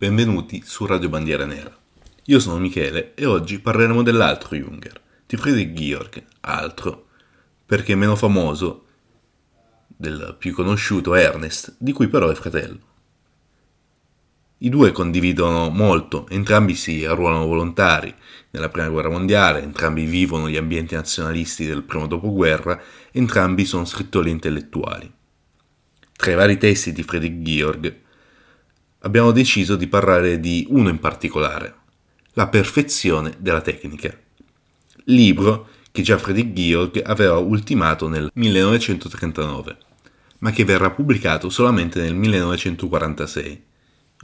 Benvenuti su Radio Bandiera Nera. Io sono Michele e oggi parleremo dell'altro Junger, di Friedrich Georg, altro, perché meno famoso del più conosciuto Ernest, di cui però è fratello. I due condividono molto, entrambi si arruolano volontari nella Prima Guerra Mondiale, entrambi vivono gli ambienti nazionalisti del primo dopoguerra, entrambi sono scrittori intellettuali. Tra i vari testi di Friedrich Georg abbiamo deciso di parlare di uno in particolare, La perfezione della tecnica, libro che già Friedrich Georg aveva ultimato nel 1939, ma che verrà pubblicato solamente nel 1946.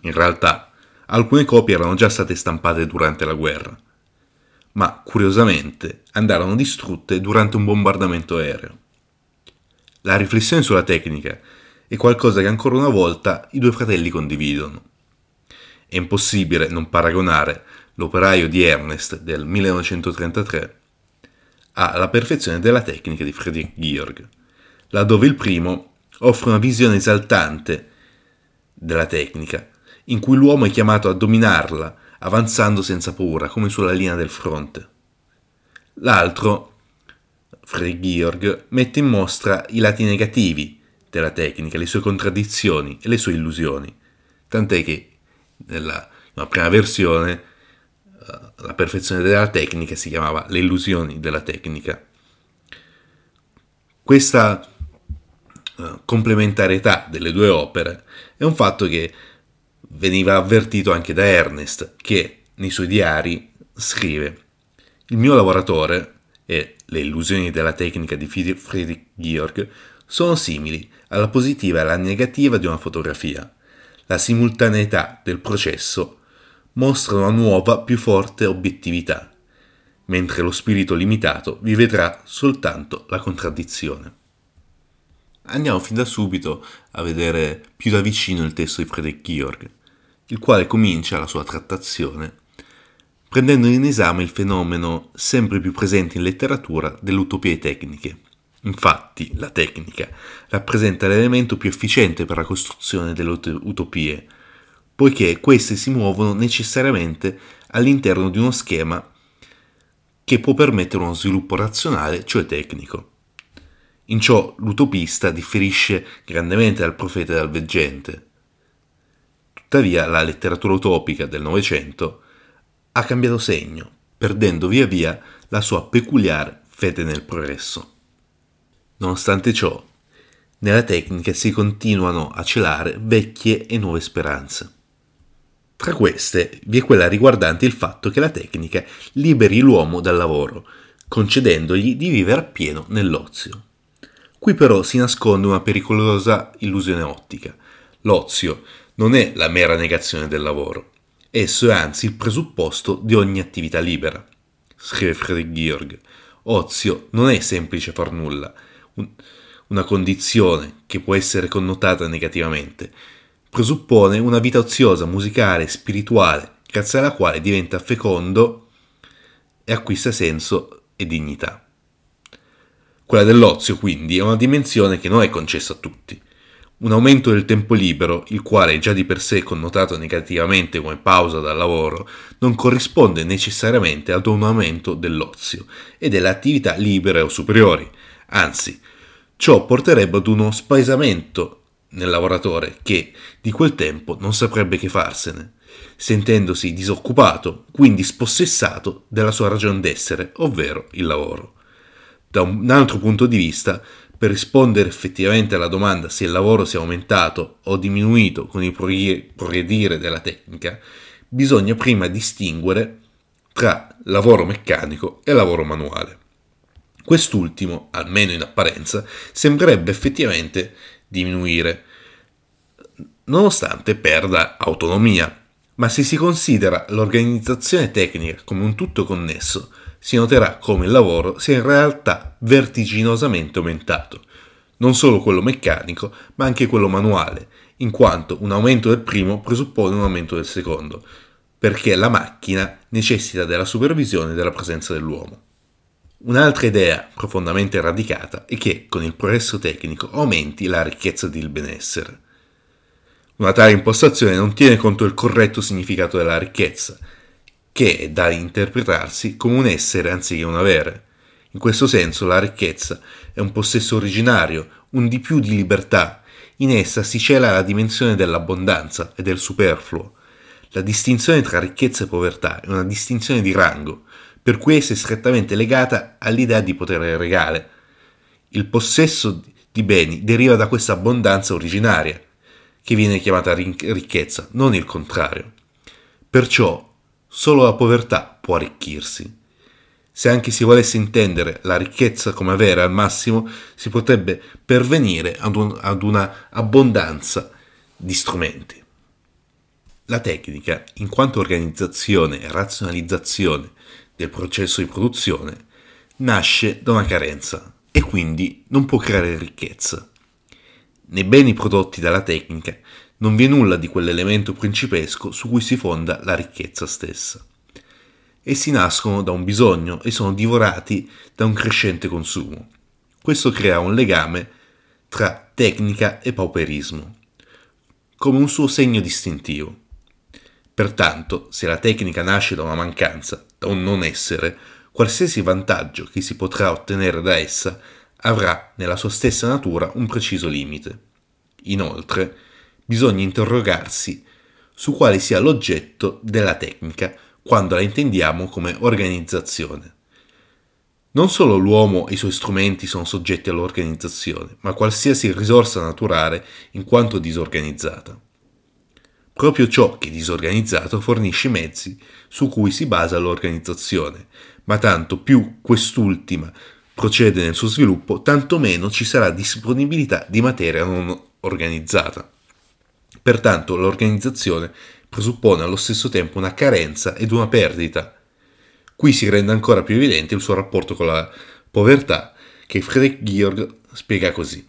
In realtà, alcune copie erano già state stampate durante la guerra, ma curiosamente andarono distrutte durante un bombardamento aereo. La riflessione sulla tecnica è qualcosa che ancora una volta i due fratelli condividono. È impossibile non paragonare l'operaio di Ernest del 1933 alla perfezione della tecnica di Friedrich Georg, laddove il primo offre una visione esaltante della tecnica, in cui l'uomo è chiamato a dominarla avanzando senza paura, come sulla linea del fronte. L'altro, Friedrich Georg, mette in mostra i lati negativi della tecnica, le sue contraddizioni e le sue illusioni. Tant'è che nella, nella prima versione uh, la perfezione della tecnica si chiamava Le illusioni della tecnica. Questa uh, complementarietà delle due opere è un fatto che veniva avvertito anche da Ernest, che nei suoi diari scrive il mio lavoratore e le illusioni della tecnica di Friedrich Georg sono simili alla positiva e alla negativa di una fotografia. La simultaneità del processo mostra una nuova, più forte obiettività, mentre lo spirito limitato vi vedrà soltanto la contraddizione. Andiamo fin da subito a vedere più da vicino il testo di Friedrich Georg, il quale comincia la sua trattazione prendendo in esame il fenomeno sempre più presente in letteratura delle utopie tecniche Infatti, la tecnica rappresenta l'elemento più efficiente per la costruzione delle utopie, poiché queste si muovono necessariamente all'interno di uno schema che può permettere uno sviluppo razionale, cioè tecnico. In ciò l'utopista differisce grandemente dal profeta e dal veggente. Tuttavia la letteratura utopica del Novecento ha cambiato segno, perdendo via via la sua peculiare fede nel progresso. Nonostante ciò, nella tecnica si continuano a celare vecchie e nuove speranze. Tra queste vi è quella riguardante il fatto che la tecnica liberi l'uomo dal lavoro, concedendogli di vivere appieno nell'ozio. Qui però si nasconde una pericolosa illusione ottica. L'ozio non è la mera negazione del lavoro, esso è anzi il presupposto di ogni attività libera. Scrive Friedrich Georg, ozio non è semplice far nulla, una condizione che può essere connotata negativamente, presuppone una vita oziosa, musicale, spirituale, grazie alla quale diventa fecondo e acquista senso e dignità. Quella dell'ozio, quindi, è una dimensione che non è concessa a tutti. Un aumento del tempo libero, il quale è già di per sé connotato negativamente come pausa dal lavoro, non corrisponde necessariamente ad un aumento dell'ozio e delle attività libere o superiori, Anzi, Ciò porterebbe ad uno spaesamento nel lavoratore che di quel tempo non saprebbe che farsene, sentendosi disoccupato, quindi spossessato della sua ragione d'essere, ovvero il lavoro. Da un altro punto di vista, per rispondere effettivamente alla domanda se il lavoro sia aumentato o diminuito con il progredire della tecnica, bisogna prima distinguere tra lavoro meccanico e lavoro manuale. Quest'ultimo, almeno in apparenza, sembrerebbe effettivamente diminuire, nonostante perda autonomia. Ma se si considera l'organizzazione tecnica come un tutto connesso, si noterà come il lavoro sia in realtà vertiginosamente aumentato, non solo quello meccanico, ma anche quello manuale, in quanto un aumento del primo presuppone un aumento del secondo, perché la macchina necessita della supervisione e della presenza dell'uomo. Un'altra idea profondamente radicata è che con il progresso tecnico aumenti la ricchezza del benessere. Una tale impostazione non tiene conto del corretto significato della ricchezza, che è da interpretarsi come un essere anziché un avere. In questo senso la ricchezza è un possesso originario, un di più di libertà. In essa si cela la dimensione dell'abbondanza e del superfluo. La distinzione tra ricchezza e povertà è una distinzione di rango, per cui essa è strettamente legata all'idea di potere regale. Il possesso di beni deriva da questa abbondanza originaria, che viene chiamata ricchezza, non il contrario. Perciò Solo la povertà può arricchirsi. Se anche si volesse intendere la ricchezza come avere al massimo, si potrebbe pervenire ad, un, ad una abbondanza di strumenti. La tecnica, in quanto organizzazione e razionalizzazione del processo di produzione, nasce da una carenza e quindi non può creare ricchezza. Nei beni prodotti dalla tecnica non vi è nulla di quell'elemento principesco su cui si fonda la ricchezza stessa. Essi nascono da un bisogno e sono divorati da un crescente consumo. Questo crea un legame tra tecnica e pauperismo, come un suo segno distintivo. Pertanto, se la tecnica nasce da una mancanza, un non essere, qualsiasi vantaggio che si potrà ottenere da essa avrà nella sua stessa natura un preciso limite. Inoltre, bisogna interrogarsi su quale sia l'oggetto della tecnica quando la intendiamo come organizzazione. Non solo l'uomo e i suoi strumenti sono soggetti all'organizzazione, ma qualsiasi risorsa naturale in quanto disorganizzata. Proprio ciò che è disorganizzato fornisce i mezzi su cui si basa l'organizzazione, ma tanto più quest'ultima procede nel suo sviluppo, tanto meno ci sarà disponibilità di materia non organizzata. Pertanto l'organizzazione presuppone allo stesso tempo una carenza ed una perdita. Qui si rende ancora più evidente il suo rapporto con la povertà che Friedrich Georg spiega così.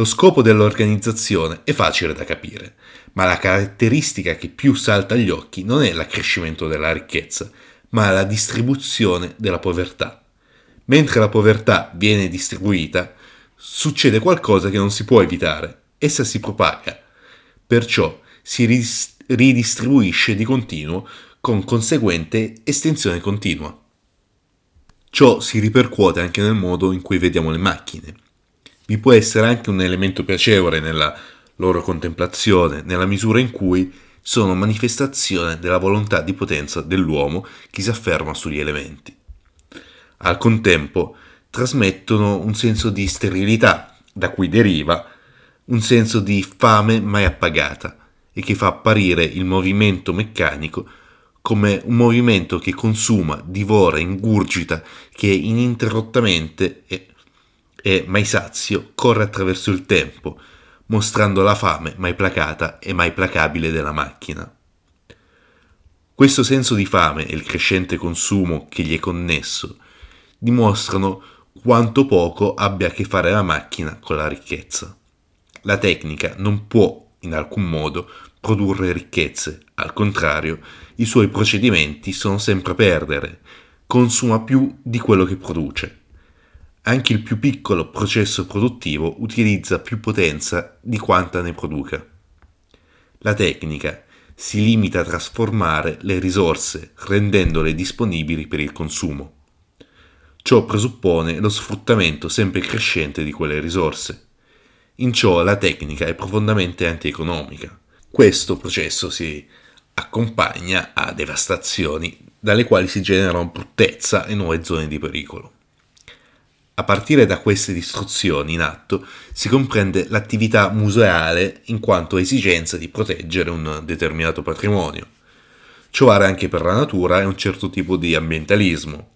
Lo scopo dell'organizzazione è facile da capire, ma la caratteristica che più salta agli occhi non è l'accrescimento della ricchezza, ma la distribuzione della povertà. Mentre la povertà viene distribuita, succede qualcosa che non si può evitare, essa si propaga perciò si ridistribuisce di continuo con conseguente estensione continua. Ciò si ripercuote anche nel modo in cui vediamo le macchine. Vi può essere anche un elemento piacevole nella loro contemplazione, nella misura in cui sono manifestazione della volontà di potenza dell'uomo che si afferma sugli elementi. Al contempo trasmettono un senso di sterilità, da cui deriva un senso di fame mai appagata e che fa apparire il movimento meccanico come un movimento che consuma, divora, ingurgita, che ininterrottamente e, mai sazio corre attraverso il tempo, mostrando la fame mai placata e mai placabile della macchina. Questo senso di fame e il crescente consumo che gli è connesso dimostrano quanto poco abbia a che fare la macchina con la ricchezza. La tecnica non può in alcun modo produrre ricchezze, al contrario, i suoi procedimenti sono sempre a perdere, consuma più di quello che produce. Anche il più piccolo processo produttivo utilizza più potenza di quanta ne produca. La tecnica si limita a trasformare le risorse rendendole disponibili per il consumo. Ciò presuppone lo sfruttamento sempre crescente di quelle risorse. In ciò la tecnica è profondamente antieconomica. Questo processo si accompagna a devastazioni dalle quali si generano bruttezza e nuove zone di pericolo. A partire da queste distruzioni in atto si comprende l'attività museale in quanto esigenza di proteggere un determinato patrimonio. Ciò vale anche per la natura e un certo tipo di ambientalismo.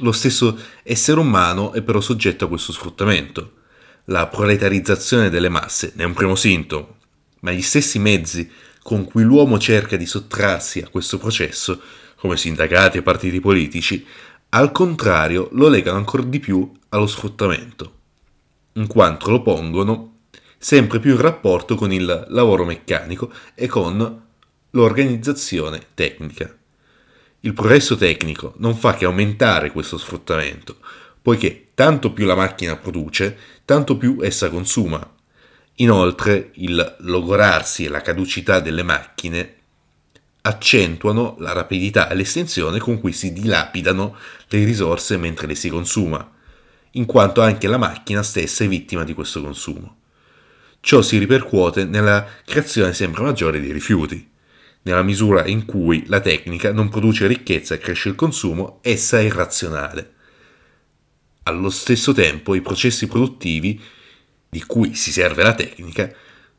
Lo stesso essere umano è però soggetto a questo sfruttamento. La proletarizzazione delle masse ne è un primo sintomo, ma gli stessi mezzi con cui l'uomo cerca di sottrarsi a questo processo, come sindacati e partiti politici, al contrario lo legano ancora di più allo sfruttamento, in quanto lo pongono sempre più in rapporto con il lavoro meccanico e con l'organizzazione tecnica. Il progresso tecnico non fa che aumentare questo sfruttamento, poiché tanto più la macchina produce, tanto più essa consuma. Inoltre il logorarsi e la caducità delle macchine accentuano la rapidità e l'estensione con cui si dilapidano le risorse mentre le si consuma, in quanto anche la macchina stessa è vittima di questo consumo. Ciò si ripercuote nella creazione sempre maggiore di rifiuti. Nella misura in cui la tecnica non produce ricchezza e cresce il consumo, essa è irrazionale. Allo stesso tempo i processi produttivi, di cui si serve la tecnica,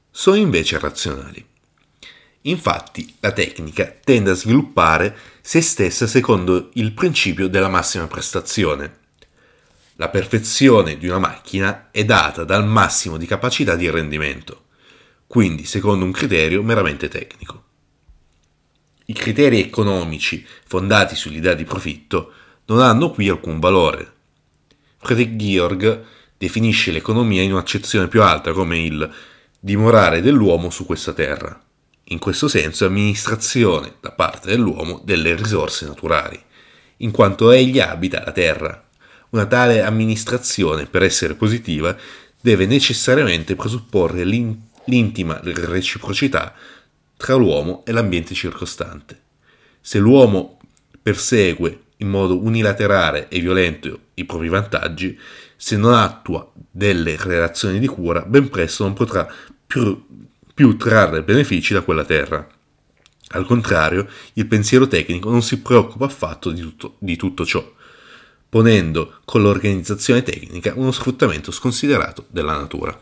sono invece razionali. Infatti la tecnica tende a sviluppare se stessa secondo il principio della massima prestazione. La perfezione di una macchina è data dal massimo di capacità di rendimento, quindi secondo un criterio meramente tecnico. I criteri economici fondati sull'idea di profitto non hanno qui alcun valore. Friedrich Georg definisce l'economia in un'accezione più alta come il dimorare dell'uomo su questa terra in questo senso amministrazione da parte dell'uomo delle risorse naturali, in quanto egli abita la terra. Una tale amministrazione, per essere positiva, deve necessariamente presupporre l'intima reciprocità tra l'uomo e l'ambiente circostante. Se l'uomo persegue in modo unilaterale e violento i propri vantaggi, se non attua delle relazioni di cura, ben presto non potrà più più trarre benefici da quella terra. Al contrario, il pensiero tecnico non si preoccupa affatto di tutto, di tutto ciò, ponendo con l'organizzazione tecnica uno sfruttamento sconsiderato della natura.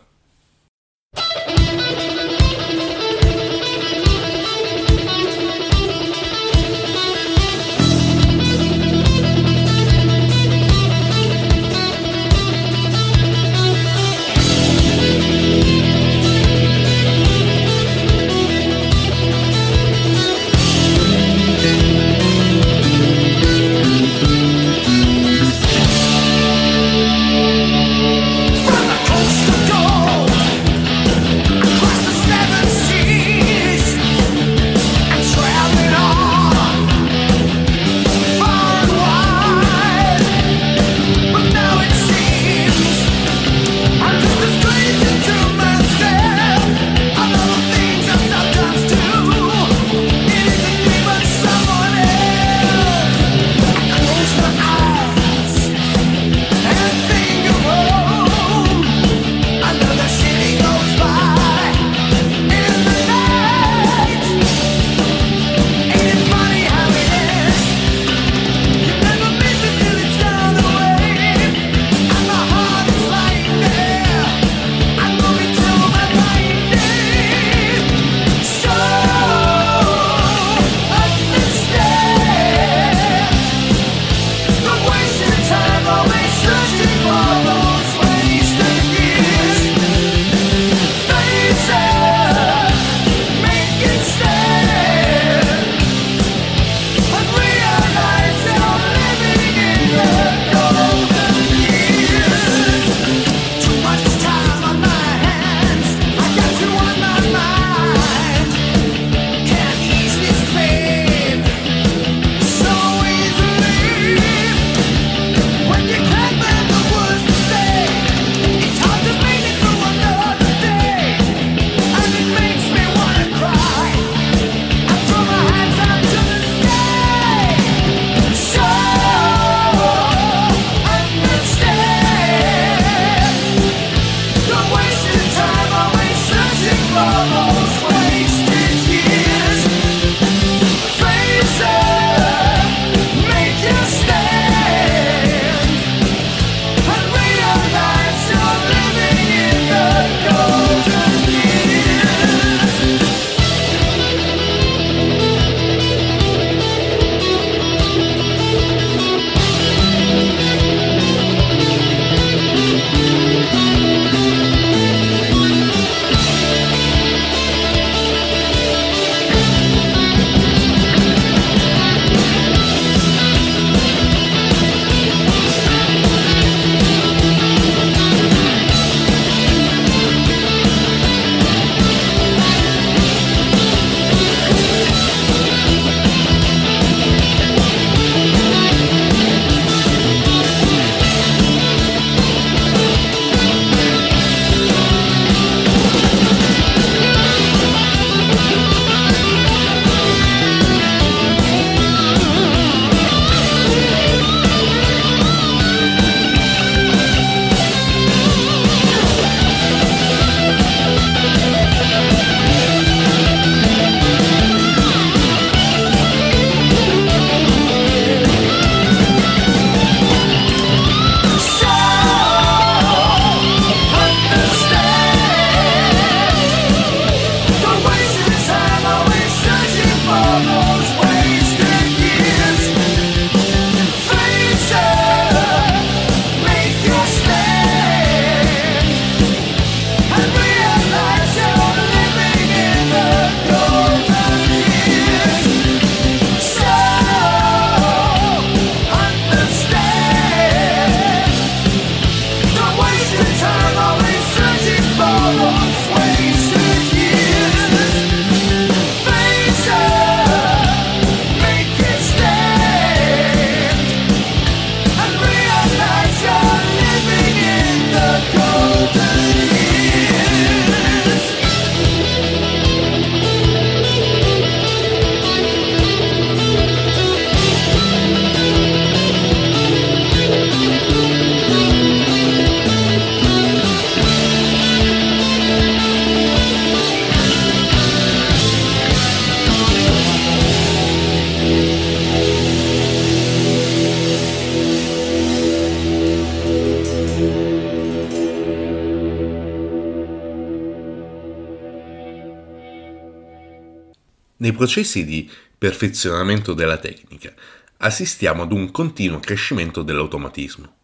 Nei processi di perfezionamento della tecnica assistiamo ad un continuo crescimento dell'automatismo.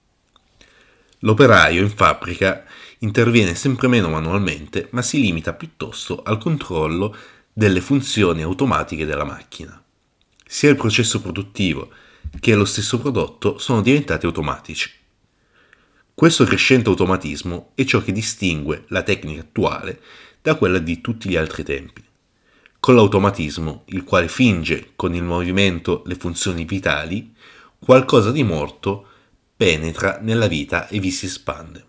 L'operaio in fabbrica interviene sempre meno manualmente, ma si limita piuttosto al controllo delle funzioni automatiche della macchina. Sia il processo produttivo che lo stesso prodotto sono diventati automatici. Questo crescente automatismo è ciò che distingue la tecnica attuale da quella di tutti gli altri tempi. Con l'automatismo, il quale finge con il movimento le funzioni vitali, qualcosa di morto penetra nella vita e vi si espande.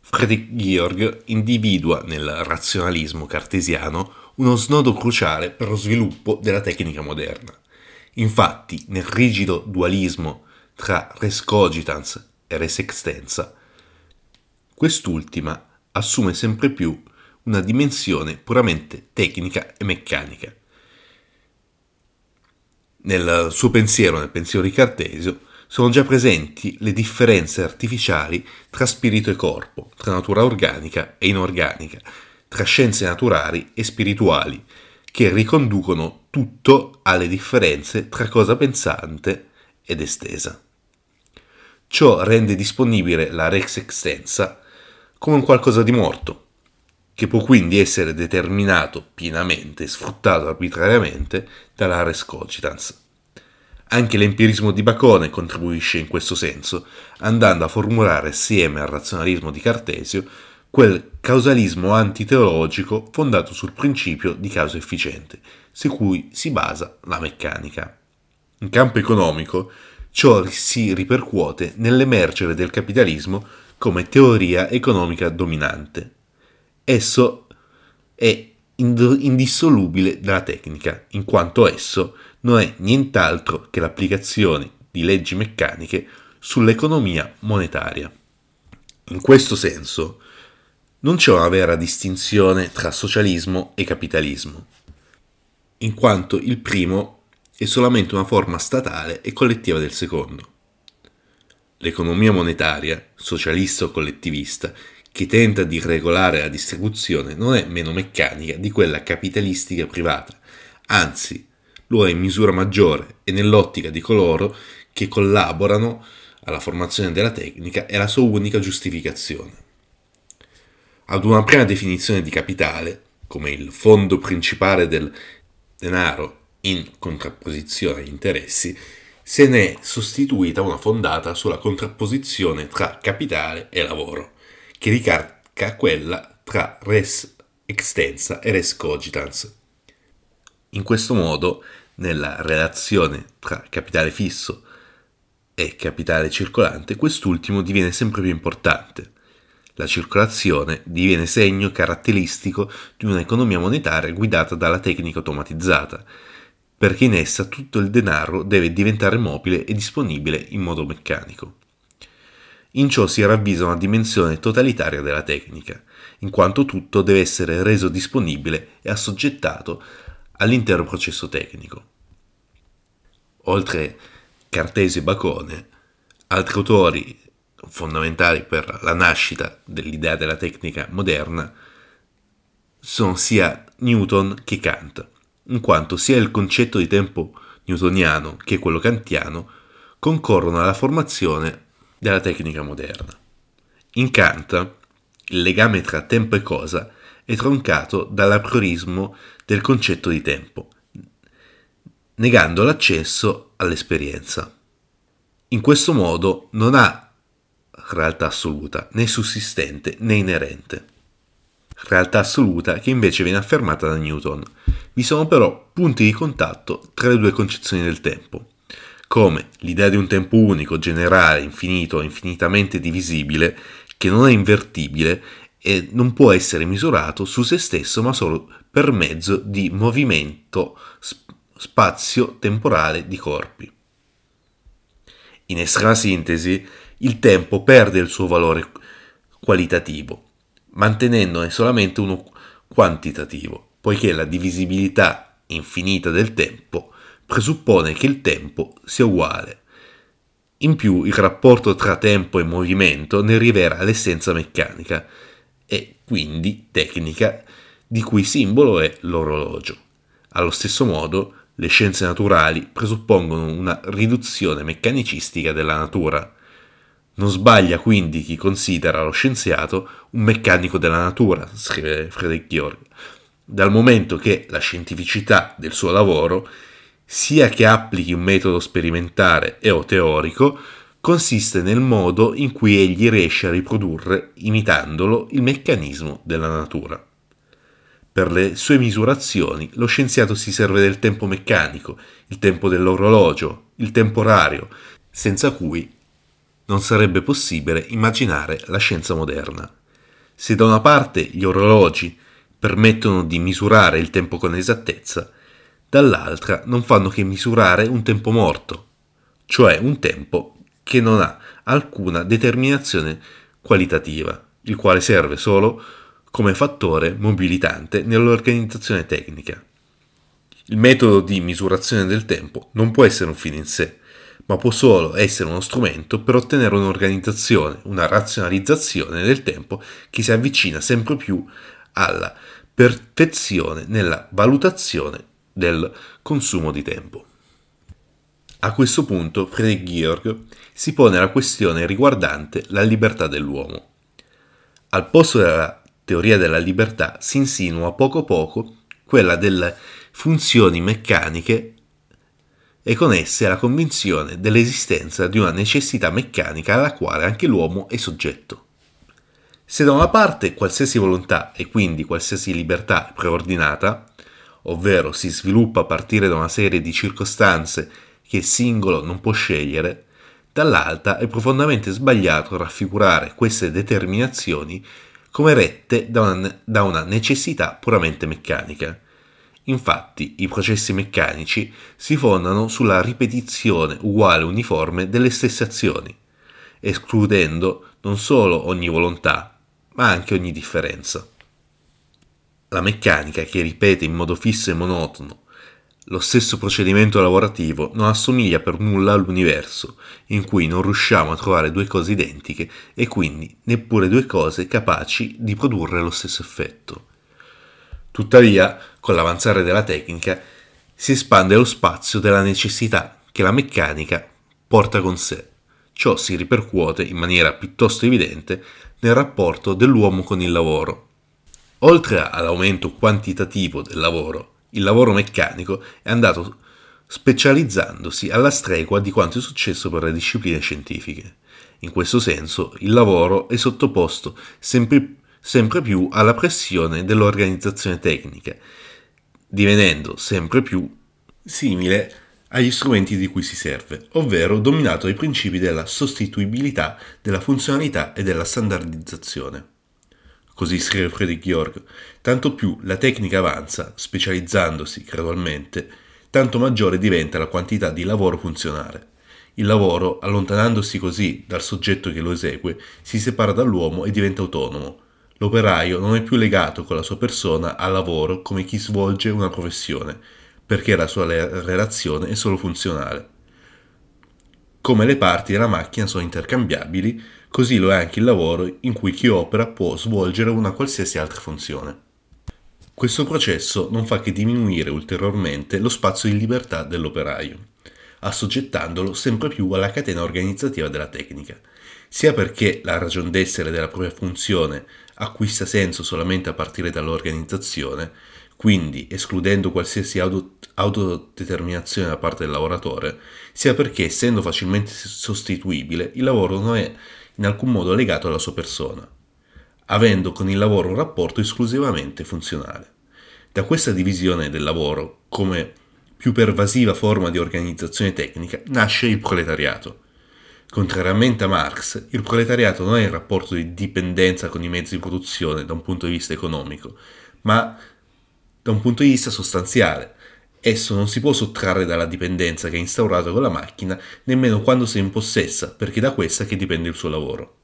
Friedrich Georg individua nel razionalismo cartesiano uno snodo cruciale per lo sviluppo della tecnica moderna. Infatti, nel rigido dualismo tra res cogitans e res extensa, quest'ultima assume sempre più una dimensione puramente tecnica e meccanica. Nel suo pensiero, nel pensiero di Cartesio, sono già presenti le differenze artificiali tra spirito e corpo, tra natura organica e inorganica, tra scienze naturali e spirituali, che riconducono tutto alle differenze tra cosa pensante ed estesa. Ciò rende disponibile la rex extensa come un qualcosa di morto, che può quindi essere determinato pienamente sfruttato arbitrariamente dalla res cogitans. Anche l'empirismo di Bacone contribuisce in questo senso, andando a formulare assieme al razionalismo di Cartesio quel causalismo antiteologico fondato sul principio di causa efficiente, su cui si basa la meccanica. In campo economico, ciò si ripercuote nell'emergere del capitalismo come teoria economica dominante. Esso è indissolubile dalla tecnica, in quanto esso non è nient'altro che l'applicazione di leggi meccaniche sull'economia monetaria. In questo senso, non c'è una vera distinzione tra socialismo e capitalismo, in quanto il primo è solamente una forma statale e collettiva del secondo. L'economia monetaria, socialista o collettivista, che tenta di regolare la distribuzione non è meno meccanica di quella capitalistica privata, anzi lo è in misura maggiore e nell'ottica di coloro che collaborano alla formazione della tecnica è la sua unica giustificazione. Ad una prima definizione di capitale, come il fondo principale del denaro in contrapposizione agli interessi, se ne è sostituita una fondata sulla contrapposizione tra capitale e lavoro, che ricalca quella tra res extensa e res cogitans. In questo modo, nella relazione tra capitale fisso e capitale circolante, quest'ultimo diviene sempre più importante. La circolazione diviene segno caratteristico di un'economia monetaria guidata dalla tecnica automatizzata, perché in essa tutto il denaro deve diventare mobile e disponibile in modo meccanico. In ciò si ravvisa una dimensione totalitaria della tecnica, in quanto tutto deve essere reso disponibile e assoggettato all'intero processo tecnico. Oltre Cartesio e Bacone, altri autori fondamentali per la nascita dell'idea della tecnica moderna sono sia Newton che Kant, in quanto sia il concetto di tempo newtoniano che quello kantiano concorrono alla formazione della tecnica moderna. In Kant, il legame tra tempo e cosa è troncato dall'apriorismo del concetto di tempo, negando l'accesso all'esperienza. In questo modo non ha realtà assoluta, né sussistente né inerente. Realtà assoluta che invece viene affermata da Newton. Vi sono però punti di contatto tra le due concezioni del tempo, come l'idea di un tempo unico, generale, infinito, infinitamente divisibile, che non è invertibile e non può essere misurato su se stesso ma solo per mezzo di movimento spazio-temporale di corpi. In estrema sintesi, il tempo perde il suo valore qualitativo, mantenendone solamente uno quantitativo, poiché la divisibilità infinita del tempo presuppone che il tempo sia uguale. In più il rapporto tra tempo e movimento ne rivela l'essenza meccanica e quindi tecnica di cui simbolo è l'orologio. Allo stesso modo, le scienze naturali presuppongono una riduzione meccanicistica della natura. Non sbaglia quindi chi considera lo scienziato un meccanico della natura, scrive Frederick Georg, dal momento che la scientificità del suo lavoro, sia che applichi un metodo sperimentale e o teorico, consiste nel modo in cui egli riesce a riprodurre, imitandolo, il meccanismo della natura. Per le sue misurazioni lo scienziato si serve del tempo meccanico, il tempo dell'orologio, il temporario, senza cui non sarebbe possibile immaginare la scienza moderna. Se da una parte gli orologi permettono di misurare il tempo con esattezza, dall'altra non fanno che misurare un tempo morto, cioè un tempo che non ha alcuna determinazione qualitativa, il quale serve solo come fattore mobilitante nell'organizzazione tecnica. Il metodo di misurazione del tempo non può essere un fine in sé, ma può solo essere uno strumento per ottenere un'organizzazione, una razionalizzazione del tempo che si avvicina sempre più alla perfezione nella valutazione del consumo di tempo. A questo punto Friedrich Georg si pone la questione riguardante la libertà dell'uomo. Al posto della teoria della libertà si insinua poco poco quella delle funzioni meccaniche e con esse la convinzione dell'esistenza di una necessità meccanica alla quale anche l'uomo è soggetto. Se da una parte qualsiasi volontà e quindi qualsiasi libertà è preordinata, ovvero si sviluppa a partire da una serie di circostanze che il singolo non può scegliere, dall'altra è profondamente sbagliato raffigurare queste determinazioni come rette da una, da una necessità puramente meccanica. Infatti, i processi meccanici si fondano sulla ripetizione uguale uniforme delle stesse azioni, escludendo non solo ogni volontà, ma anche ogni differenza. La meccanica che ripete in modo fisso e monotono lo stesso procedimento lavorativo non assomiglia per nulla all'universo, in cui non riusciamo a trovare due cose identiche e quindi neppure due cose capaci di produrre lo stesso effetto. Tuttavia, con l'avanzare della tecnica, si espande lo spazio della necessità che la meccanica porta con sé. Ciò si ripercuote in maniera piuttosto evidente nel rapporto dell'uomo con il lavoro. Oltre all'aumento quantitativo del lavoro, il lavoro meccanico è andato specializzandosi alla stregua di quanto è successo per le discipline scientifiche. In questo senso, il lavoro è sottoposto sempre, sempre più alla pressione dell'organizzazione tecnica, divenendo sempre più simile agli strumenti di cui si serve, ovvero dominato dai principi della sostituibilità, della funzionalità e della standardizzazione così scrive Friedrich Georg, tanto più la tecnica avanza, specializzandosi gradualmente, tanto maggiore diventa la quantità di lavoro funzionale. Il lavoro, allontanandosi così dal soggetto che lo esegue, si separa dall'uomo e diventa autonomo. L'operaio non è più legato con la sua persona al lavoro come chi svolge una professione, perché la sua relazione è solo funzionale. Come le parti della macchina sono intercambiabili, così lo è anche il lavoro in cui chi opera può svolgere una qualsiasi altra funzione. Questo processo non fa che diminuire ulteriormente lo spazio di libertà dell'operaio, assoggettandolo sempre più alla catena organizzativa della tecnica, sia perché la ragion d'essere della propria funzione acquista senso solamente a partire dall'organizzazione, quindi escludendo qualsiasi autodeterminazione da parte del lavoratore, sia perché essendo facilmente sostituibile, il lavoro non è in alcun modo legato alla sua persona, avendo con il lavoro un rapporto esclusivamente funzionale. Da questa divisione del lavoro, come più pervasiva forma di organizzazione tecnica, nasce il proletariato. Contrariamente a Marx, il proletariato non è in rapporto di dipendenza con i mezzi di produzione da un punto di vista economico, ma da un punto di vista sostanziale. Esso non si può sottrarre dalla dipendenza che è instaurato con la macchina nemmeno quando si è in possessa, perché è da questa che dipende il suo lavoro.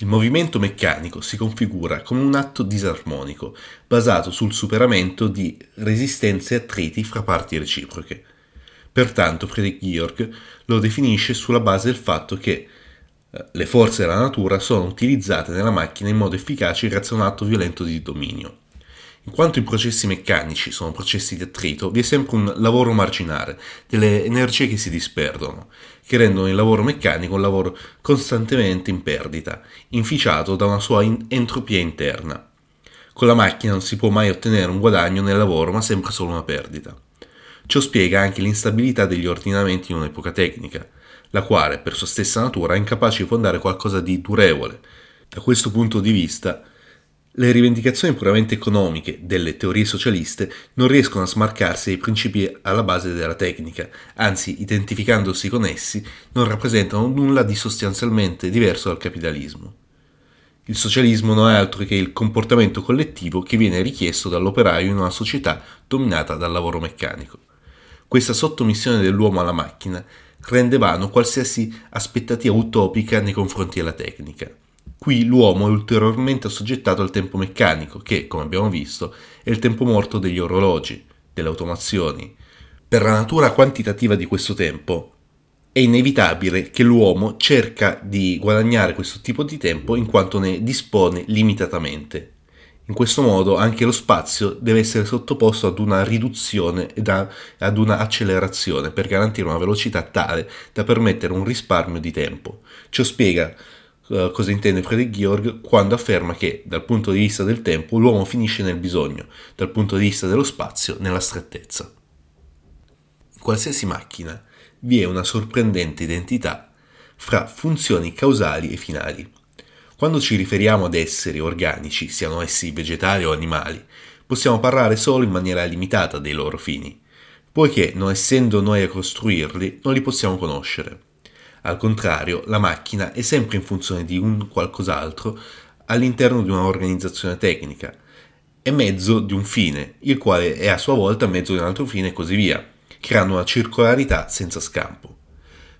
Il movimento meccanico si configura come un atto disarmonico, basato sul superamento di resistenze e attriti fra parti reciproche. Pertanto Friedrich Georg lo definisce sulla base del fatto che eh, le forze della natura sono utilizzate nella macchina in modo efficace grazie a un atto violento di dominio. In quanto i processi meccanici sono processi di attrito, vi è sempre un lavoro marginale, delle energie che si disperdono, che rendono il lavoro meccanico un lavoro costantemente in perdita, inficiato da una sua in- entropia interna. Con la macchina non si può mai ottenere un guadagno nel lavoro, ma sempre solo una perdita. Ciò spiega anche l'instabilità degli ordinamenti in un'epoca tecnica, la quale, per sua stessa natura, è incapace di fondare qualcosa di durevole. Da questo punto di vista, le rivendicazioni puramente economiche delle teorie socialiste non riescono a smarcarsi dai principi alla base della tecnica, anzi, identificandosi con essi, non rappresentano nulla di sostanzialmente diverso dal capitalismo. Il socialismo non è altro che il comportamento collettivo che viene richiesto dall'operaio in una società dominata dal lavoro meccanico. Questa sottomissione dell'uomo alla macchina rende vano qualsiasi aspettativa utopica nei confronti della tecnica. Qui l'uomo è ulteriormente assoggettato al tempo meccanico, che, come abbiamo visto, è il tempo morto degli orologi, delle automazioni. Per la natura quantitativa di questo tempo, è inevitabile che l'uomo cerca di guadagnare questo tipo di tempo in quanto ne dispone limitatamente. In questo modo anche lo spazio deve essere sottoposto ad una riduzione e ad una accelerazione per garantire una velocità tale da permettere un risparmio di tempo. Ciò spiega uh, cosa intende Friedrich Georg quando afferma che dal punto di vista del tempo l'uomo finisce nel bisogno, dal punto di vista dello spazio nella strettezza. In qualsiasi macchina vi è una sorprendente identità fra funzioni causali e finali. Quando ci riferiamo ad esseri organici, siano essi vegetali o animali, possiamo parlare solo in maniera limitata dei loro fini, poiché non essendo noi a costruirli non li possiamo conoscere. Al contrario, la macchina è sempre in funzione di un qualcos'altro all'interno di un'organizzazione tecnica, è mezzo di un fine, il quale è a sua volta mezzo di un altro fine e così via creando una circolarità senza scampo.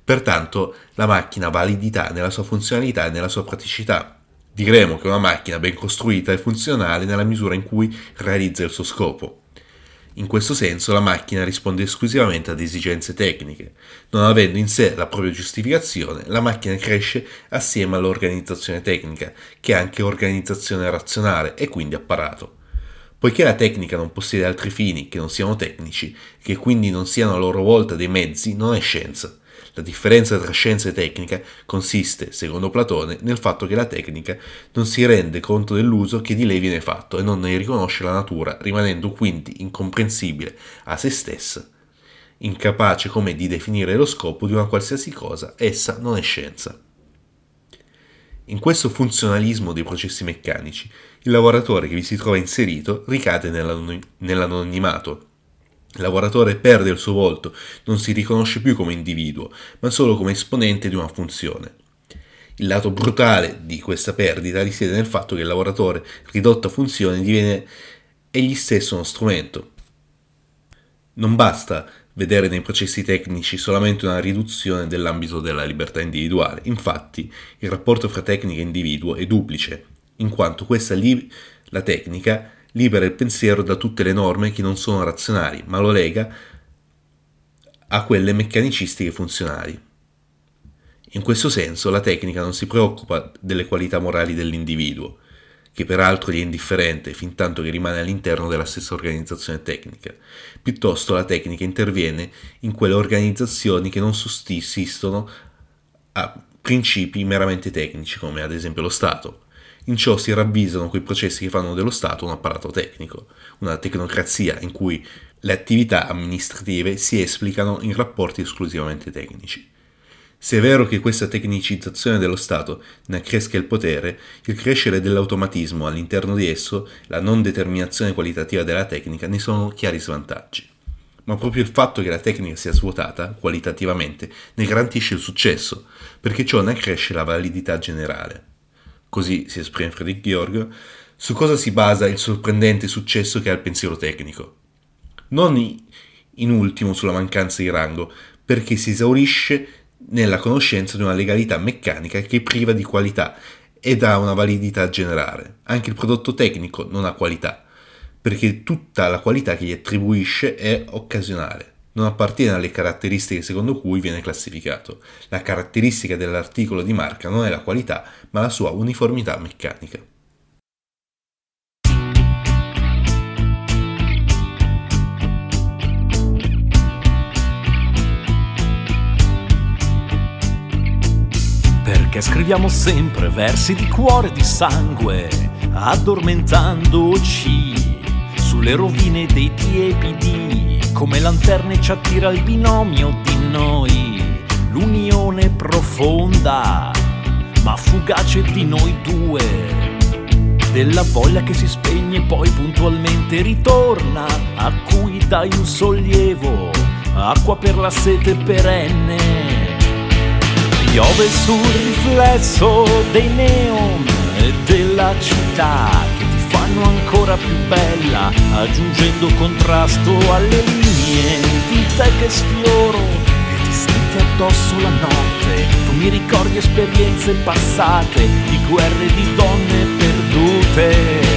Pertanto la macchina ha validità nella sua funzionalità e nella sua praticità. Diremo che una macchina ben costruita è funzionale nella misura in cui realizza il suo scopo. In questo senso la macchina risponde esclusivamente ad esigenze tecniche. Non avendo in sé la propria giustificazione, la macchina cresce assieme all'organizzazione tecnica, che è anche organizzazione razionale e quindi apparato. Poiché la tecnica non possiede altri fini che non siano tecnici, che quindi non siano a loro volta dei mezzi, non è scienza. La differenza tra scienza e tecnica consiste, secondo Platone, nel fatto che la tecnica non si rende conto dell'uso che di lei viene fatto e non ne riconosce la natura, rimanendo quindi incomprensibile a se stessa. Incapace come di definire lo scopo di una qualsiasi cosa, essa non è scienza. In questo funzionalismo dei processi meccanici, il lavoratore che vi si trova inserito ricade nell'anonimato. Il lavoratore perde il suo volto, non si riconosce più come individuo, ma solo come esponente di una funzione. Il lato brutale di questa perdita risiede nel fatto che il lavoratore, ridotto a funzione, diviene egli stesso uno strumento. Non basta vedere nei processi tecnici solamente una riduzione dell'ambito della libertà individuale. Infatti, il rapporto fra tecnica e individuo è duplice, in quanto questa li- la tecnica libera il pensiero da tutte le norme che non sono razionali, ma lo lega a quelle meccanicistiche funzionali. In questo senso la tecnica non si preoccupa delle qualità morali dell'individuo, che peraltro gli è indifferente fin tanto che rimane all'interno della stessa organizzazione tecnica. Piuttosto la tecnica interviene in quelle organizzazioni che non sussistono a principi meramente tecnici, come ad esempio lo Stato. In ciò si ravvisano quei processi che fanno dello Stato un apparato tecnico, una tecnocrazia in cui le attività amministrative si esplicano in rapporti esclusivamente tecnici. Se è vero che questa tecnicizzazione dello Stato ne accresca il potere, il crescere dell'automatismo all'interno di esso, la non determinazione qualitativa della tecnica, ne sono chiari svantaggi. Ma proprio il fatto che la tecnica sia svuotata, qualitativamente, ne garantisce il successo, perché ciò ne accresce la validità generale. Così si esprime Friedrich Georg, su cosa si basa il sorprendente successo che ha il pensiero tecnico. Non in ultimo sulla mancanza di rango, perché si esaurisce nella conoscenza di una legalità meccanica che è priva di qualità ed ha una validità generale. Anche il prodotto tecnico non ha qualità, perché tutta la qualità che gli attribuisce è occasionale, non appartiene alle caratteristiche secondo cui viene classificato. La caratteristica dell'articolo di marca non è la qualità, ma la sua uniformità meccanica. Perché scriviamo sempre versi di cuore e di sangue, addormentandoci sulle rovine dei tiepidi, come lanterne ci attira il binomio di noi, l'unione profonda, ma fugace di noi due della voglia che si spegne e poi puntualmente ritorna, a cui dai un sollievo, acqua per la sete perenne. Piove sul riflesso dei neon e della città che ti fanno ancora più bella, aggiungendo contrasto alle linee di te che sfioro e ti senti addosso la notte. Tu mi ricordi esperienze passate di guerre di donne perdute.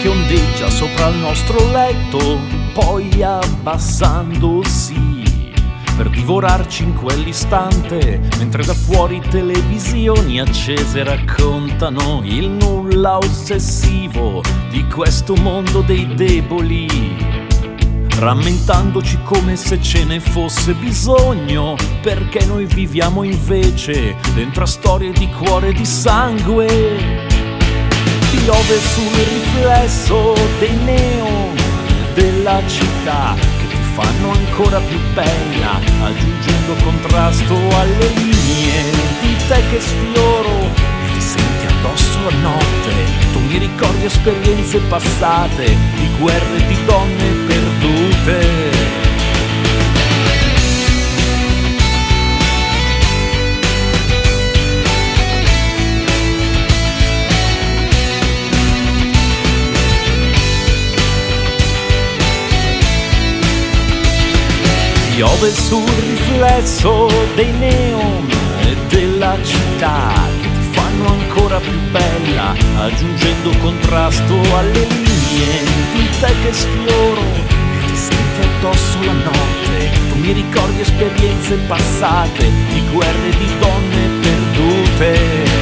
Che ondeggia sopra il nostro letto, poi abbassandosi per divorarci in quell'istante, mentre da fuori televisioni accese raccontano il nulla ossessivo di questo mondo dei deboli rammentandoci come se ce ne fosse bisogno, perché noi viviamo invece dentro a storie di cuore e di sangue. Piove sul riflesso dei neon della città che ti fanno ancora più bella, aggiungendo contrasto alle linee di te che sfioro e ti senti addosso la notte. Tu mi ricordi esperienze passate di guerre di donne perdute. Piove sul riflesso dei neon e della città che ti fanno ancora più bella, aggiungendo contrasto alle linee di te che sfioro e ti senti addosso la notte. Tu mi ricordi esperienze passate di guerre di donne perdute.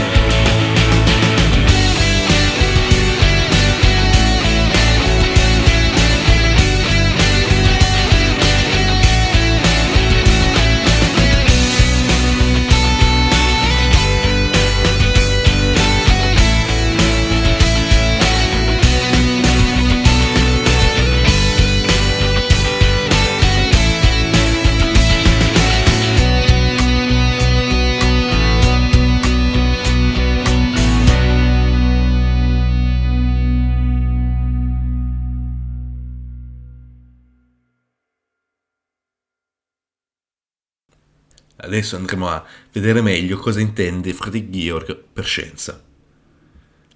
Adesso andremo a vedere meglio cosa intende Friedrich Georg per scienza.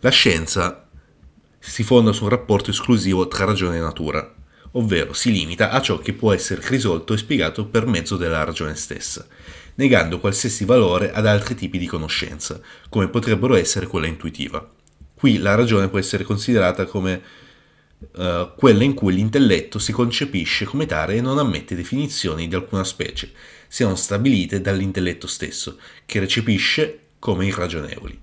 La scienza si fonda su un rapporto esclusivo tra ragione e natura, ovvero si limita a ciò che può essere risolto e spiegato per mezzo della ragione stessa, negando qualsiasi valore ad altri tipi di conoscenza, come potrebbero essere quella intuitiva. Qui la ragione può essere considerata come eh, quella in cui l'intelletto si concepisce come tale e non ammette definizioni di alcuna specie, siano stabilite dall'intelletto stesso, che recepisce come irragionevoli.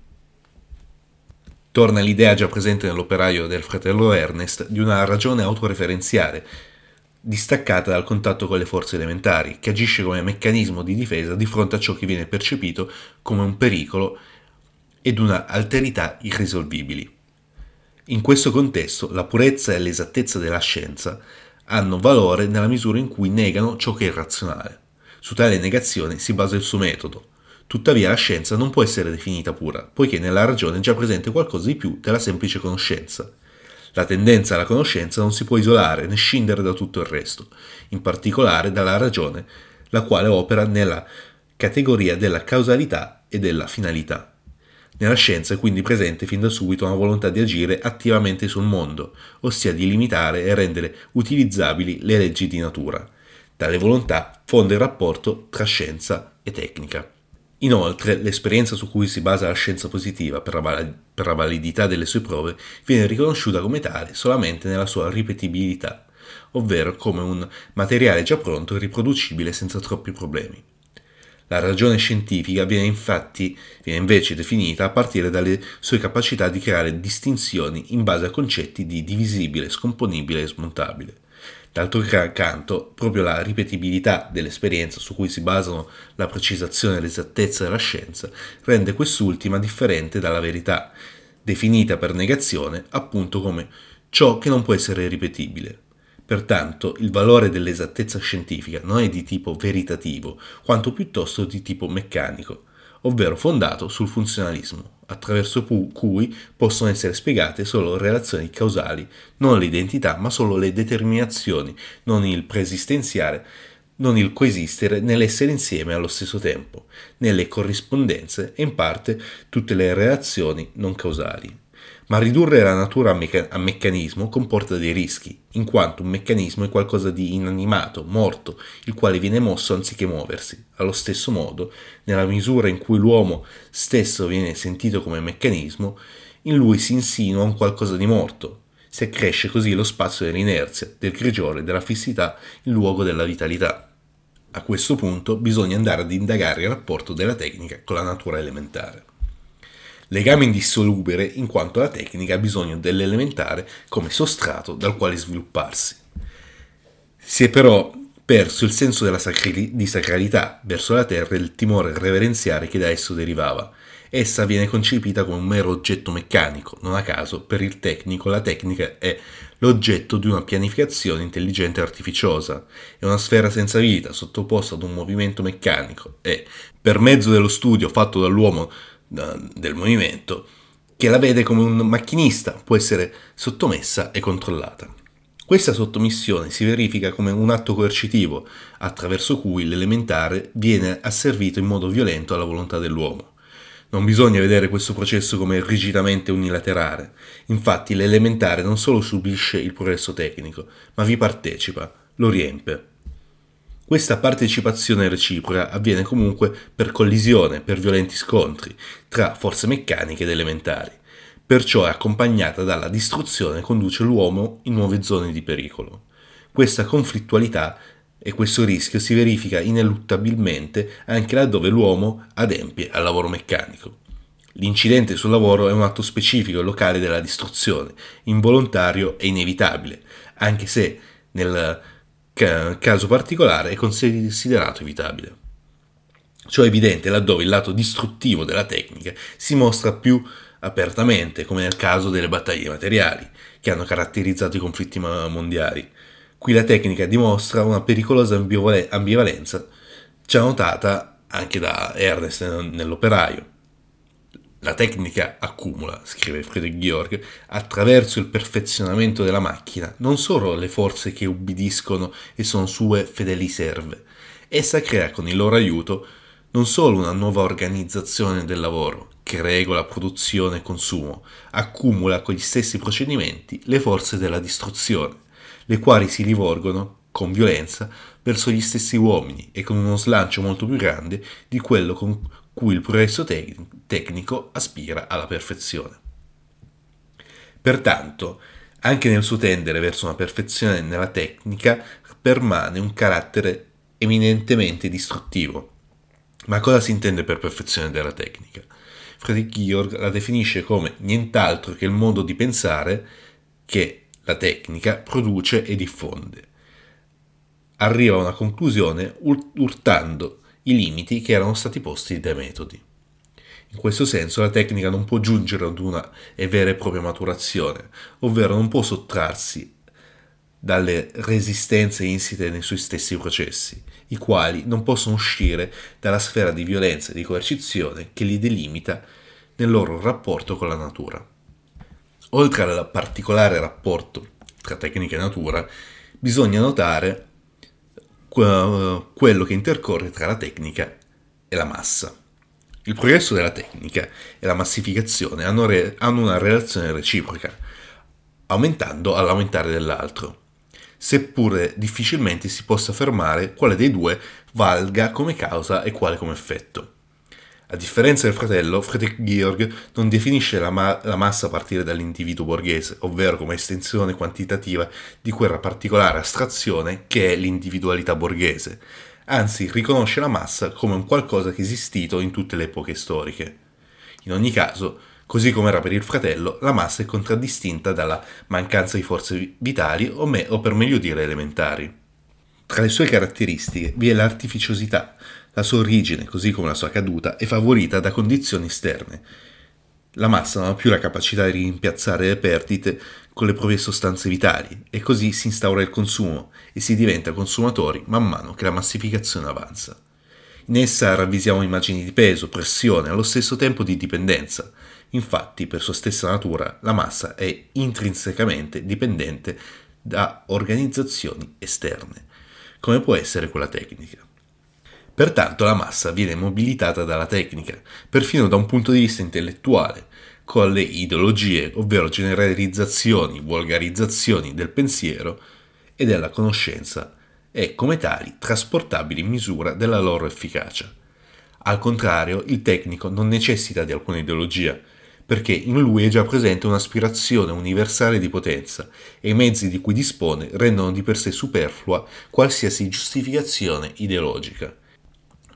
Torna l'idea già presente nell'operaio del fratello Ernest di una ragione autoreferenziale, distaccata dal contatto con le forze elementari, che agisce come meccanismo di difesa di fronte a ciò che viene percepito come un pericolo ed una alterità irrisolvibili. In questo contesto la purezza e l'esattezza della scienza hanno valore nella misura in cui negano ciò che è razionale. Su tale negazione si basa il suo metodo. Tuttavia la scienza non può essere definita pura, poiché nella ragione è già presente qualcosa di più della semplice conoscenza. La tendenza alla conoscenza non si può isolare né scindere da tutto il resto, in particolare dalla ragione, la quale opera nella categoria della causalità e della finalità. Nella scienza è quindi presente fin da subito una volontà di agire attivamente sul mondo, ossia di limitare e rendere utilizzabili le leggi di natura. Tale volontà fonda il rapporto tra scienza e tecnica. Inoltre, l'esperienza su cui si basa la scienza positiva per la, per la validità delle sue prove viene riconosciuta come tale solamente nella sua ripetibilità, ovvero come un materiale già pronto e riproducibile senza troppi problemi. La ragione scientifica viene infatti viene invece definita a partire dalle sue capacità di creare distinzioni in base a concetti di divisibile, scomponibile e smontabile. D'altro canto, proprio la ripetibilità dell'esperienza su cui si basano la precisazione e l'esattezza della scienza rende quest'ultima differente dalla verità, definita per negazione appunto come ciò che non può essere ripetibile. Pertanto il valore dell'esattezza scientifica non è di tipo veritativo, quanto piuttosto di tipo meccanico, ovvero fondato sul funzionalismo, attraverso cui possono essere spiegate solo relazioni causali, non l'identità, ma solo le determinazioni, non il preesistenziale, non il coesistere nell'essere insieme allo stesso tempo, nelle corrispondenze e in parte tutte le relazioni non causali. Ma ridurre la natura a, meca- a, meccanismo comporta dei rischi, in quanto un meccanismo è qualcosa di inanimato, morto, il quale viene mosso anziché muoversi. Allo stesso modo, nella misura in cui l'uomo stesso viene sentito come meccanismo, in lui si insinua un qualcosa di morto. Si accresce così lo spazio dell'inerzia, del grigiore, della fissità in luogo della vitalità. A questo punto bisogna andare ad indagare il rapporto della tecnica con la natura elementare. Legame indissolubile in quanto la tecnica ha bisogno dell'elementare come sostrato dal quale svilupparsi. Si è però perso il senso della sacri- di sacralità verso la terra e il timore reverenziale che da esso derivava. Essa viene concepita come un mero oggetto meccanico, non a caso per il tecnico la tecnica è l'oggetto di una pianificazione intelligente e artificiosa, è una sfera senza vita sottoposta ad un movimento meccanico e, per mezzo dello studio fatto dall'uomo del movimento che la vede come un macchinista, può essere sottomessa e controllata. Questa sottomissione si verifica come un atto coercitivo, attraverso cui l'elementare viene asservito in modo violento alla volontà dell'uomo. Non bisogna vedere questo processo come rigidamente unilaterale, infatti l'elementare non solo subisce il progresso tecnico, ma vi partecipa, lo riempie. Questa partecipazione reciproca avviene comunque per collisione, per violenti scontri tra forze meccaniche ed elementari. Perciò è accompagnata dalla distruzione che conduce l'uomo in nuove zone di pericolo. Questa conflittualità e questo rischio si verifica ineluttabilmente anche laddove l'uomo adempie al lavoro meccanico. L'incidente sul lavoro è un atto specifico e locale della distruzione, involontario e inevitabile, anche se nel caso particolare è considerato evitabile. Ciò è evidente laddove il lato distruttivo della tecnica si mostra più apertamente, come nel caso delle battaglie materiali, che hanno caratterizzato i conflitti mondiali. Qui la tecnica dimostra una pericolosa ambivalenza, già notata anche da Ernest nell'operaio. La tecnica accumula, scrive Friedrich Georg, attraverso il perfezionamento della macchina non solo le forze che ubbidiscono e sono sue fedeli serve, essa crea con il loro aiuto non solo una nuova organizzazione del lavoro, che regola produzione e consumo, accumula con gli stessi procedimenti le forze della distruzione, le quali si rivolgono, con violenza, verso gli stessi uomini e con uno slancio molto più grande di quello con cui il progresso tec- tecnico aspira alla perfezione. Pertanto, anche nel suo tendere verso una perfezione nella tecnica permane un carattere eminentemente distruttivo. Ma cosa si intende per perfezione della tecnica? Friedrich Georg la definisce come nient'altro che il modo di pensare che la tecnica produce e diffonde. Arriva a una conclusione urtando i limiti che erano stati posti dai metodi. In questo senso la tecnica non può giungere ad una vera e propria maturazione, ovvero non può sottrarsi dalle resistenze insite nei suoi stessi processi, i quali non possono uscire dalla sfera di violenza e di coercizione che li delimita nel loro rapporto con la natura. Oltre al particolare rapporto tra tecnica e natura, bisogna notare quello che intercorre tra la tecnica e la massa. Il progresso della tecnica e la massificazione hanno, re, hanno una relazione reciproca, aumentando all'aumentare dell'altro, seppure difficilmente si possa affermare quale dei due valga come causa e quale come effetto. A differenza del fratello, Friedrich Georg non definisce la, ma- la, massa a partire dall'individuo borghese, ovvero come estensione quantitativa di quella particolare astrazione che è l'individualità borghese, anzi riconosce la massa come un qualcosa che è esistito in tutte le epoche storiche. In ogni caso, così come era per il fratello, la massa è contraddistinta dalla mancanza di forze vitali o, me- o per meglio dire elementari. Tra le sue caratteristiche vi è l'artificiosità, la sua origine, così come la sua caduta, è favorita da condizioni esterne. La massa non ha più la capacità di rimpiazzare le perdite con le proprie sostanze vitali e così si instaura il consumo e si diventa consumatori man mano che la massificazione avanza. In essa ravvisiamo immagini di peso, pressione, allo stesso tempo di dipendenza. Infatti, per sua stessa natura, la massa è intrinsecamente dipendente da organizzazioni esterne, come può essere quella tecnica. Pertanto la massa viene mobilitata dalla tecnica, perfino da un punto di vista intellettuale, con le ideologie, ovvero generalizzazioni, volgarizzazioni del pensiero e della conoscenza, e come tali trasportabili in misura della loro efficacia. Al contrario, il tecnico non necessita di alcuna ideologia, perché in lui è già presente un'aspirazione universale di potenza e i mezzi di cui dispone rendono di per sé superflua qualsiasi giustificazione ideologica.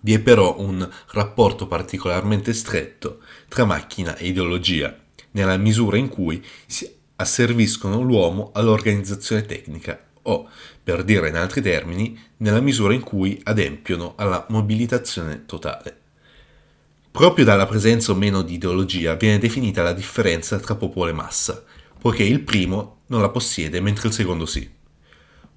Vi è però un rapporto particolarmente stretto tra macchina e ideologia, nella misura in cui si asserviscono l'uomo all'organizzazione tecnica o, per dire in altri termini, nella misura in cui adempiono alla mobilitazione totale. Proprio dalla presenza o meno di ideologia viene definita la differenza tra popolo e massa, poiché il primo non la possiede mentre il secondo sì.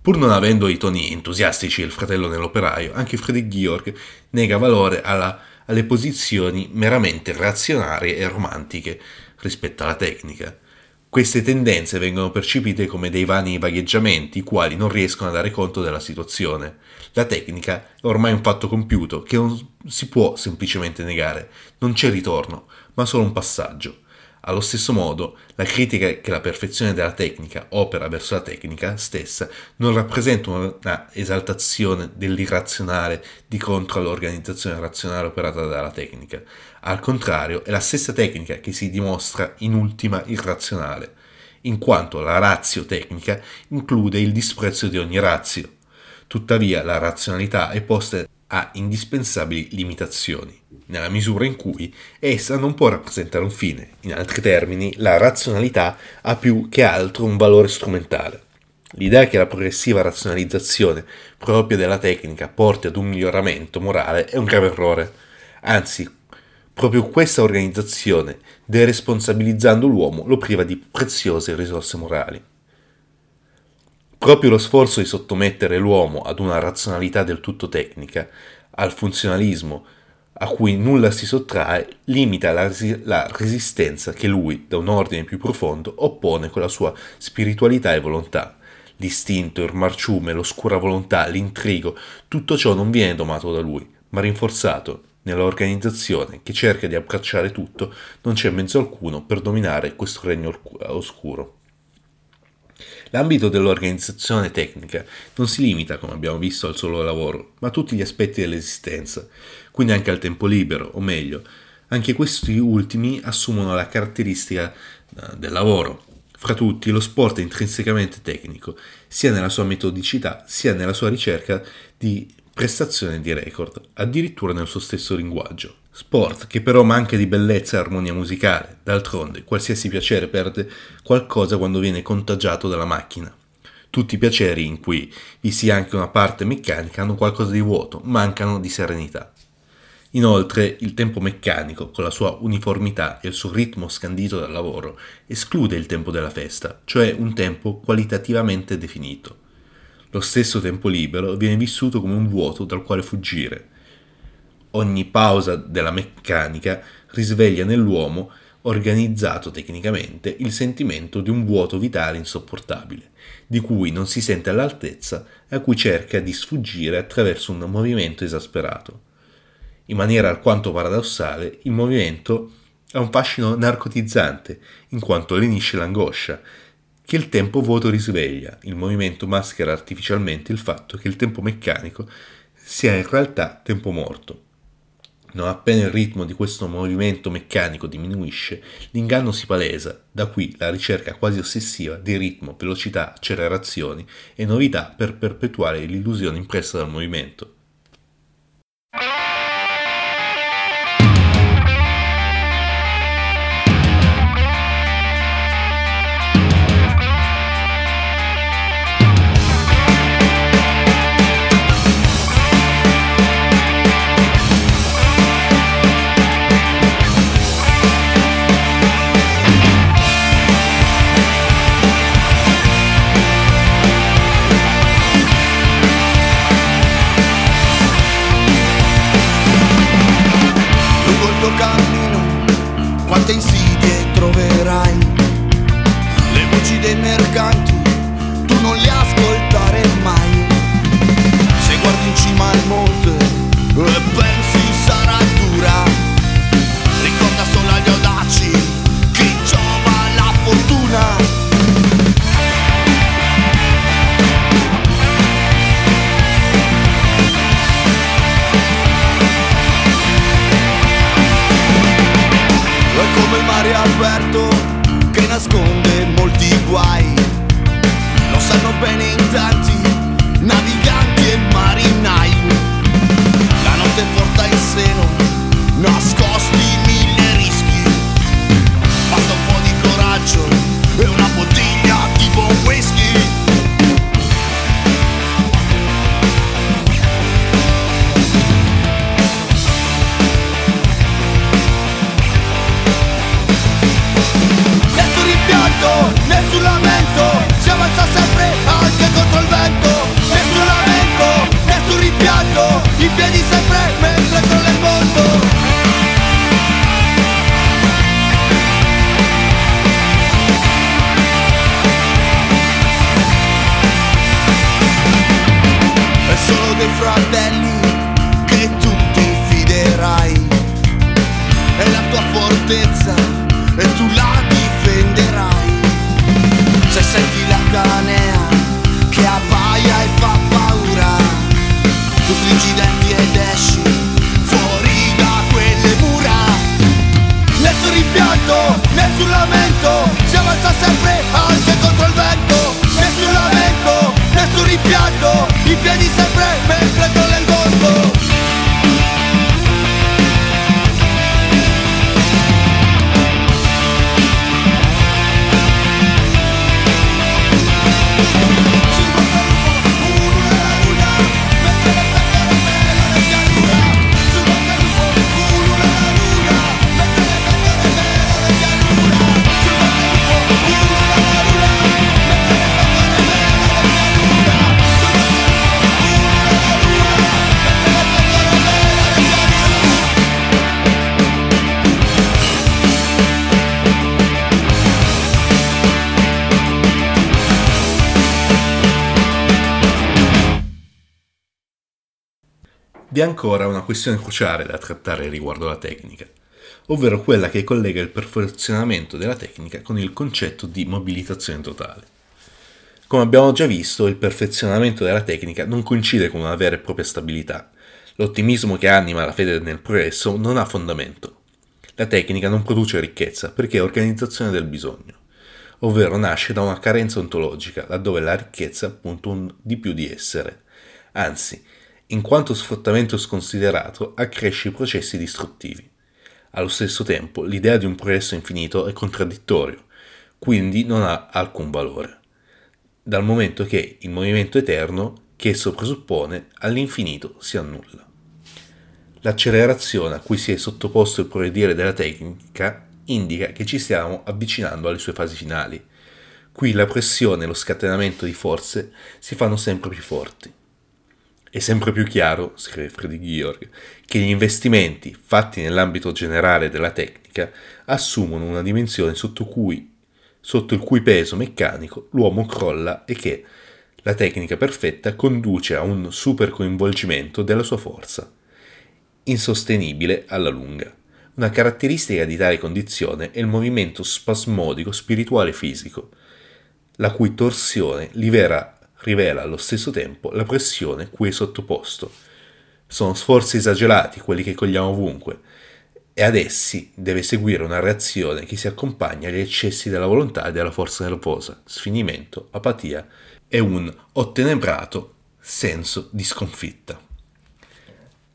Pur non avendo i toni entusiastici del fratello nell'operaio, anche Friedrich Georg nega valore alla, alle posizioni meramente razionali e romantiche rispetto alla tecnica. Queste tendenze vengono percepite come dei vani vagheggiamenti, i quali non riescono a dare conto della situazione. La tecnica è ormai un fatto compiuto che non si può semplicemente negare, non c'è ritorno, ma solo un passaggio. Allo stesso modo, la critica che la perfezione della tecnica opera verso la tecnica stessa non rappresenta una esaltazione dell'irrazionale di contro all'organizzazione razionale operata dalla tecnica. Al contrario, è la stessa tecnica che si dimostra in ultima irrazionale, in quanto la razio tecnica include il disprezzo di ogni razio. Tuttavia, la razionalità è posta a indispensabili limitazioni, nella misura in cui essa non può rappresentare un fine. In altri termini, la razionalità ha più che altro un valore strumentale. L'idea che la progressiva razionalizzazione propria della tecnica porti ad un miglioramento morale è un grave errore. Anzi, proprio questa organizzazione, deresponsabilizzando l'uomo, lo priva di preziose risorse morali. Proprio lo sforzo di sottomettere l'uomo ad una razionalità del tutto tecnica, al funzionalismo, a cui nulla si sottrae, limita la, la, resistenza che lui, da un ordine più profondo, oppone con la sua spiritualità e volontà. L'istinto, il marciume, l'oscura volontà, l'intrigo, tutto ciò non viene domato da lui, ma rinforzato. Nell'organizzazione che cerca di abbracciare tutto, non c'è mezzo alcuno per dominare questo regno oscuro. L'ambito dell'organizzazione tecnica non si limita, come abbiamo visto, al solo lavoro, ma a tutti gli aspetti dell'esistenza, quindi anche al tempo libero, o meglio, anche questi ultimi assumono la caratteristica eh, del lavoro. Fra tutti, lo sport è intrinsecamente tecnico, sia nella sua metodicità, sia nella sua ricerca di prestazione di record, addirittura nel suo stesso linguaggio. Sport che però manca di bellezza e armonia musicale, d'altronde qualsiasi piacere perde qualcosa quando viene contagiato dalla macchina. Tutti i piaceri in cui vi sia anche una parte meccanica hanno qualcosa di vuoto, mancano di serenità. Inoltre, il tempo meccanico, con la sua uniformità e il suo ritmo scandito dal lavoro, esclude il tempo della festa, cioè un tempo qualitativamente definito. Lo stesso tempo libero viene vissuto come un vuoto dal quale fuggire, ogni pausa della meccanica risveglia nell'uomo, organizzato tecnicamente, il sentimento di un vuoto vitale insopportabile, di cui non si sente all'altezza a cui cerca di sfuggire attraverso un movimento esasperato. In maniera alquanto paradossale, il movimento ha un fascino narcotizzante, in quanto lenisce l'angoscia, che il tempo vuoto risveglia. Il movimento maschera artificialmente il fatto che il tempo meccanico sia in realtà tempo morto. Non appena il ritmo di questo movimento meccanico diminuisce, l'inganno si palesa, da qui la ricerca quasi ossessiva di ritmo, velocità, accelerazioni e novità per perpetuare l'illusione impressa dal movimento. Vi è ancora una questione cruciale da trattare riguardo alla tecnica, ovvero quella che collega il perfezionamento della tecnica con il concetto di mobilitazione totale. Come abbiamo già visto, il perfezionamento della tecnica non coincide con una vera e propria stabilità. L'ottimismo che anima la fede nel progresso non ha fondamento. La tecnica non produce ricchezza perché è organizzazione del bisogno, ovvero nasce da una carenza ontologica, laddove la ricchezza appunto un di più di essere. Anzi, in quanto sfruttamento sconsiderato accresce i processi distruttivi. Allo stesso tempo, l'idea di un progresso infinito è contraddittorio, quindi non ha alcun valore, dal momento che il movimento eterno che esso presuppone all'infinito si annulla. L'accelerazione a cui si è sottoposto il progredire della tecnica indica che ci stiamo avvicinando alle sue fasi finali. Qui la pressione e lo scatenamento di forze si fanno sempre più forti. È sempre più chiaro, scrive Freddy Georg, che gli investimenti fatti nell'ambito generale della tecnica assumono una dimensione sotto, cui, sotto il cui peso meccanico l'uomo crolla e che la tecnica perfetta conduce a un super coinvolgimento della sua forza, insostenibile alla lunga. Una caratteristica di tale condizione è il movimento spasmodico spirituale fisico, la cui torsione libera rivela allo stesso tempo la pressione cui è sottoposto. Sono sforzi esagerati quelli che cogliamo ovunque, e ad essi deve seguire una reazione che si accompagna agli eccessi della volontà e della forza nervosa, sfinimento, apatia e un ottenebrato senso di sconfitta.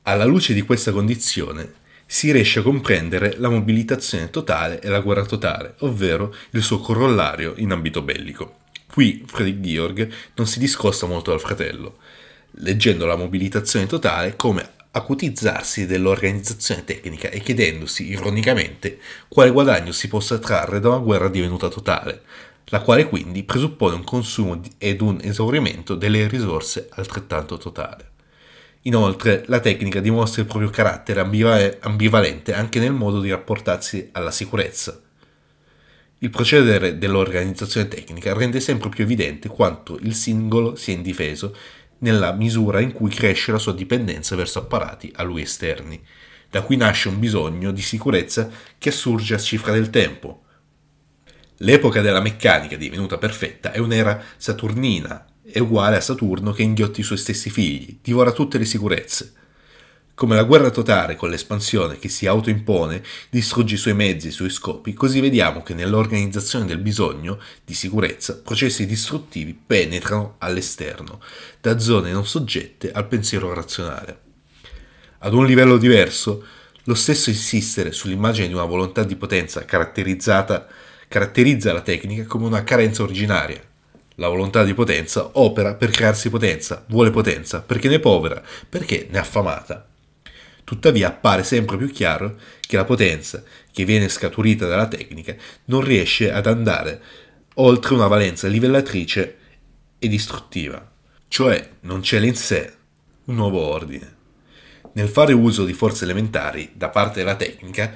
Alla luce di questa condizione si riesce a comprendere la mobilitazione totale e la guerra totale, ovvero il suo corollario in ambito bellico. Qui Friedrich Georg non si discosta molto dal fratello, leggendo la mobilitazione totale come acutizzarsi dell'organizzazione tecnica e chiedendosi, ironicamente, quale guadagno si possa trarre da una guerra divenuta totale, la quale quindi presuppone un consumo ed un esaurimento delle risorse altrettanto totale. Inoltre, la tecnica dimostra il proprio carattere ambivalente anche nel modo di rapportarsi alla sicurezza. Il procedere dell'organizzazione tecnica rende sempre più evidente quanto il singolo sia indifeso nella misura in cui cresce la sua dipendenza verso apparati a lui esterni, da cui nasce un bisogno di sicurezza che assurge a cifra del tempo. L'epoca della meccanica divenuta perfetta è un'era saturnina, è uguale a Saturno che inghiotti i suoi stessi figli, divora tutte le sicurezze. Come la guerra totale con l'espansione che si autoimpone distrugge i suoi mezzi e i suoi scopi, così vediamo che nell'organizzazione del bisogno di sicurezza processi distruttivi penetrano all'esterno, da zone non soggette al pensiero razionale. Ad un livello diverso, lo stesso insistere sull'immagine di una volontà di potenza caratterizzata caratterizza la tecnica come una carenza originaria. La volontà di potenza opera per crearsi potenza, vuole potenza, perché ne è povera, perché ne è affamata. Tuttavia appare sempre più chiaro che la potenza che viene scaturita dalla tecnica non riesce ad andare oltre una valenza livellatrice e distruttiva, cioè non cela in sé un nuovo ordine. Nel fare uso di forze elementari da parte della tecnica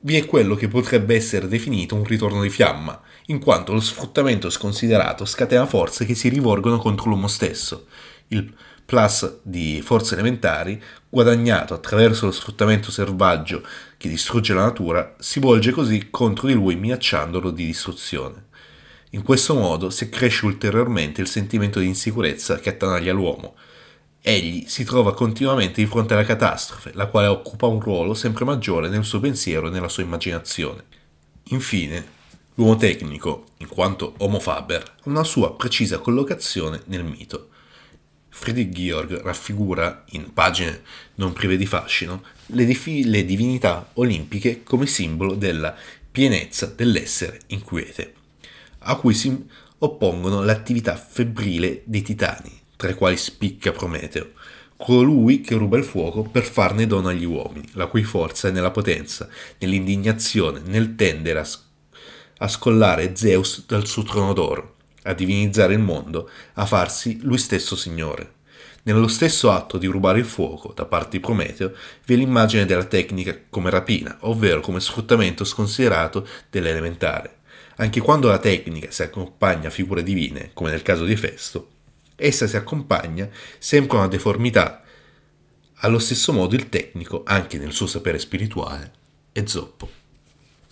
vi è quello che potrebbe essere definito un ritorno di fiamma, in quanto lo sfruttamento sconsiderato scatena forze che si rivolgono contro l'uomo stesso. Il plus di forze elementari, guadagnato attraverso lo sfruttamento selvaggio che distrugge la natura, si volge così contro di lui minacciandolo di distruzione. In questo modo si accresce ulteriormente il sentimento di insicurezza che attanaglia l'uomo. Egli si trova continuamente di fronte alla catastrofe, la quale occupa un ruolo sempre maggiore nel suo pensiero e nella sua immaginazione. Infine, l'uomo tecnico, in quanto Homo faber, ha una sua precisa collocazione nel mito. Friedrich Georg raffigura, in pagine non prive di fascino, le, difi- le divinità olimpiche come simbolo della pienezza dell'essere inquiete, a cui si oppongono l'attività febbrile dei titani, tra i quali spicca Prometeo, colui che ruba il fuoco per farne dono agli uomini, la cui forza è nella potenza, nell'indignazione, nel tendere a, a scollare Zeus dal suo trono d'oro a divinizzare il mondo, a farsi lui stesso Signore. Nello stesso atto di rubare il fuoco da parte di Prometeo vi è l'immagine della tecnica come rapina, ovvero come sfruttamento sconsiderato dell'elementare. Anche quando la tecnica si accompagna a figure divine, come nel caso di Efesto, essa si accompagna sempre a una deformità. Allo stesso modo il tecnico, anche nel suo sapere spirituale, è zoppo.